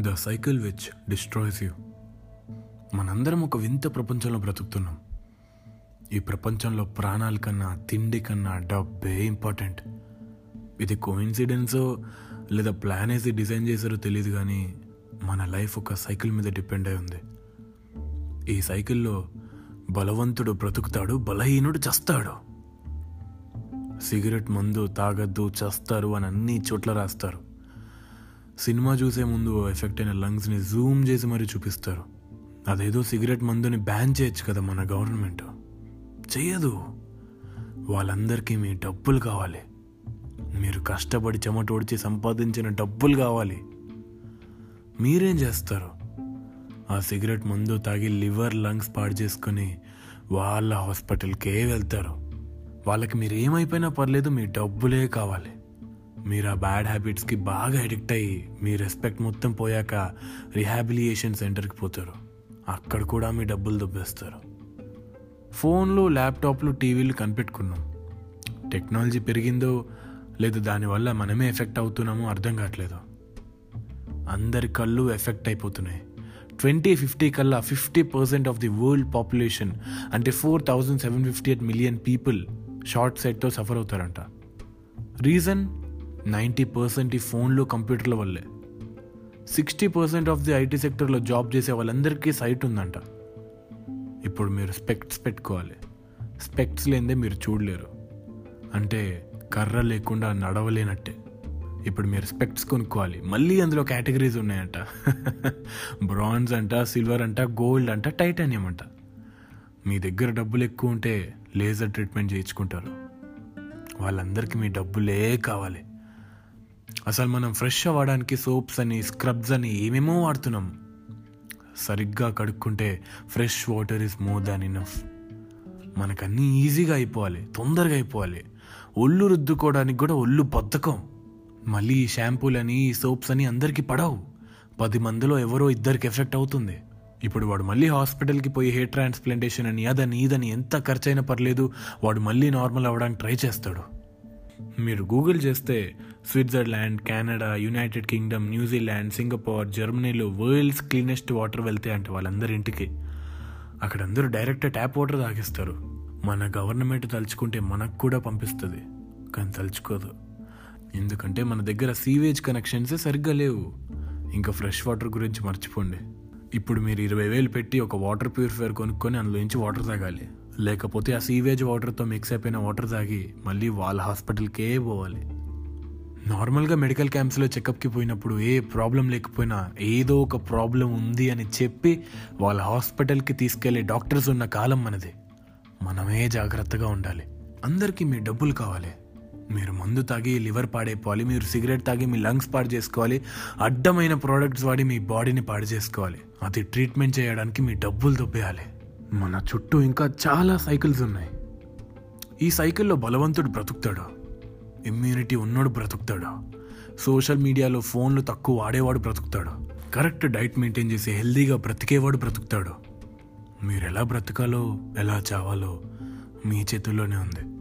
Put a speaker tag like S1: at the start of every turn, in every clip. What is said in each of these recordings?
S1: The cycle which destroys you మనందరం ఒక వింత ప్రపంచంలో బ్రతుకుతున్నాం. ఈ ప్రపంచంలో ప్రాణాల కన్నా తిండి కన్నా డబ్బే ఇంపార్టెంట్ ఇది కోయిన్సిడెన్సో లేదా ప్లాన్ వేసి డిజైన్ చేశారో తెలియదు కానీ మన లైఫ్ ఒక సైకిల్ మీద డిపెండ్ అయి ఉంది. ఈ సైకిల్లో బలవంతుడు బ్రతుకుతాడు బలహీనుడు చస్తాడు. సిగరెట్ మందు తాగద్దు చస్తారు అని అన్ని చోట్ల రాస్తారు. సినిమా చూసే ముందు ఎఫెక్ట్ అయిన లంగ్స్ని జూమ్ చేసి మరీ చూపిస్తారు. అదేదో సిగరెట్ మందుని బ్యాన్ చేయొచ్చు కదా మన గవర్నమెంట్. చేయదు వాళ్ళందరికీ మీ డబ్బులు కావాలి. మీరు కష్టపడి చెమటోడిచి సంపాదించిన డబ్బులు కావాలి. మీరేం చేస్తారు? ఆ సిగరెట్ మందు తాగి లివర్ లంగ్స్ పాడు చేసుకుని వాళ్ళ హాస్పిటల్కే వెళ్తారు. వాళ్ళకి మీరు ఏమైపోయినా పర్లేదు మీ డబ్బులే కావాలి. మీరు ఆ బ్యాడ్ హ్యాబిట్స్కి బాగా అడిక్ట్ అయ్యి మీ రెస్పెక్ట్ మొత్తం పోయాక రిహాబిలియేషన్ సెంటర్కి పోతారు. అక్కడ కూడా మీ డబ్బులు దొబ్బేస్తారు. ఫోన్లు ల్యాప్టాప్లు టీవీలు కనిపెట్టుకున్నాం. టెక్నాలజీ పెరిగిందో లేదు దానివల్ల మనమే ఎఫెక్ట్ అవుతున్నామో అర్థం కావట్లేదు. అందరి కళ్ళు ఎఫెక్ట్ అయిపోతున్నాయి. ట్వంటీ ఫిఫ్టీ కల్లా fifty percent of the world population అంటే four thousand seven fifty eight million people short సైట్తో suffer అవుతారంట. రీజన్ నైంటీ పర్సెంట్ ఈ ఫోన్లు కంప్యూటర్ల వల్లే. Sixty percent of the IT సెక్టర్లో జాబ్ చేసే వాళ్ళందరికీ సైట్ ఉందంట. ఇప్పుడు మీరు స్పెక్ట్స్ పెట్టుకోవాలి. స్పెక్ట్స్ లేనిదే మీరు చూడలేరు. అంటే కర్ర లేకుండా నడవలేనట్టే. ఇప్పుడు మీరు స్పెక్ట్స్ కొనుక్కోవాలి. మళ్ళీ అందులో కేటగిరీస్ ఉన్నాయంట. బ్రాంజ్ అంట సిల్వర్ అంట గోల్డ్ అంట టైటానియం అంట. మీ దగ్గర డబ్బులు ఎక్కువ ఉంటే లేజర్ ట్రీట్మెంట్ చేయించుకుంటారు. వాళ్ళందరికీ మీ డబ్బులే కావాలి. అసలు మనం ఫ్రెష్ అవ్వడానికి సోప్స్ అని స్క్రబ్స్ అని ఏమేమో వాడుతున్నాం. సరిగ్గా కడుక్కుంటే fresh water is more than enough మనకన్నీ ఈజీగా అయిపోవాలి తొందరగా అయిపోవాలి. ఒళ్ళు రుద్దుకోవడానికి కూడా ఒళ్ళు బద్ధకం. మళ్ళీ ఈ షాంపూలని ఈ సోప్స్ అని అందరికీ పడవు. పది మందిలో ఎవరో ఇద్దరికి ఎఫెక్ట్ అవుతుంది. ఇప్పుడు వాడు మళ్ళీ హాస్పిటల్కి పోయి హెయిర్ ట్రాన్స్ప్లాంటేషన్ అని అదని ఇదని ఎంత ఖర్చైనా పర్లేదు వాడు మళ్ళీ నార్మల్ అవ్వడానికి ట్రై చేస్తాడు. మీరు గూగుల్ చేస్తే Switzerland Canada United Kingdom New Zealand Singapore జర్మనీలో వరల్డ్స్ క్లీనెస్ట్ వాటర్ వెళ్తే అంటే వాళ్ళందరి ఇంటికి అక్కడ అందరూ డైరెక్ట్ ట్యాప్ వాటర్ తాగిస్తారు. మన గవర్నమెంట్ తలుచుకుంటే మనకు కూడా పంపిస్తుంది. కానీ తలుచుకోదు. ఎందుకంటే మన దగ్గర సీవేజ్ కనెక్షన్సే సరిగ్గా లేవు. ఇంకా ఫ్రెష్ వాటర్ గురించి మర్చిపోండి. ఇప్పుడు మీరు ఇరవై వేలు పెట్టి ఒక వాటర్ ప్యూరిఫైయర్ కొనుక్కొని అందులోంచి వాటర్ తాగాలి. లేకపోతే ఆ సీవేజ్ వాటర్తో మిక్స్ అయిపోయిన వాటర్ తాగి మళ్ళీ వాళ్ళ హాస్పిటల్కే పోవాలి. నార్మల్గా మెడికల్ క్యాంప్స్లో చెకప్కి పోయినప్పుడు ఏ ప్రాబ్లం లేకపోయినా ఏదో ఒక ప్రాబ్లం ఉంది అని చెప్పి వాళ్ళ హాస్పిటల్కి తీసుకెళ్ళే డాక్టర్స్ ఉన్న కాలం మనది. మనమే జాగ్రత్తగా ఉండాలి. అందరికీ మీ డబ్బులు కావాలి. మీరు మందు తాగి లివర్ పాడైపోవాలి మీరు సిగరెట్ తాగి మీ లంగ్స్ పాడు చేసుకోవాలి అడ్డమైన ప్రోడక్ట్స్ వాడి మీ బాడీని పాడు చేసుకోవాలి. అది ట్రీట్మెంట్ చేయడానికి మీ డబ్బులు దొబ్బేయాలి. మన చుట్టూ ఇంకా చాలా సైకిల్స్ ఉన్నాయి. ఈ సైకిల్లో బలవంతుడు బ్రతుకుతాడు? ఇమ్యూనిటీ ఉన్నోడు బ్రతుకుతాడు? సోషల్ మీడియాలో ఫోన్లు తక్కువ వాడేవాడు బ్రతుకుతాడు? కరెక్ట్ డైట్ మెయింటైన్ చేసి హెల్దీగా బ్రతికేవాడు బ్రతుకుతాడు. మీరు ఎలా బ్రతకాలో ఎలా చావాలో మీ చేతుల్లోనే ఉంది.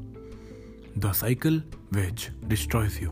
S1: The cycle which destroys you.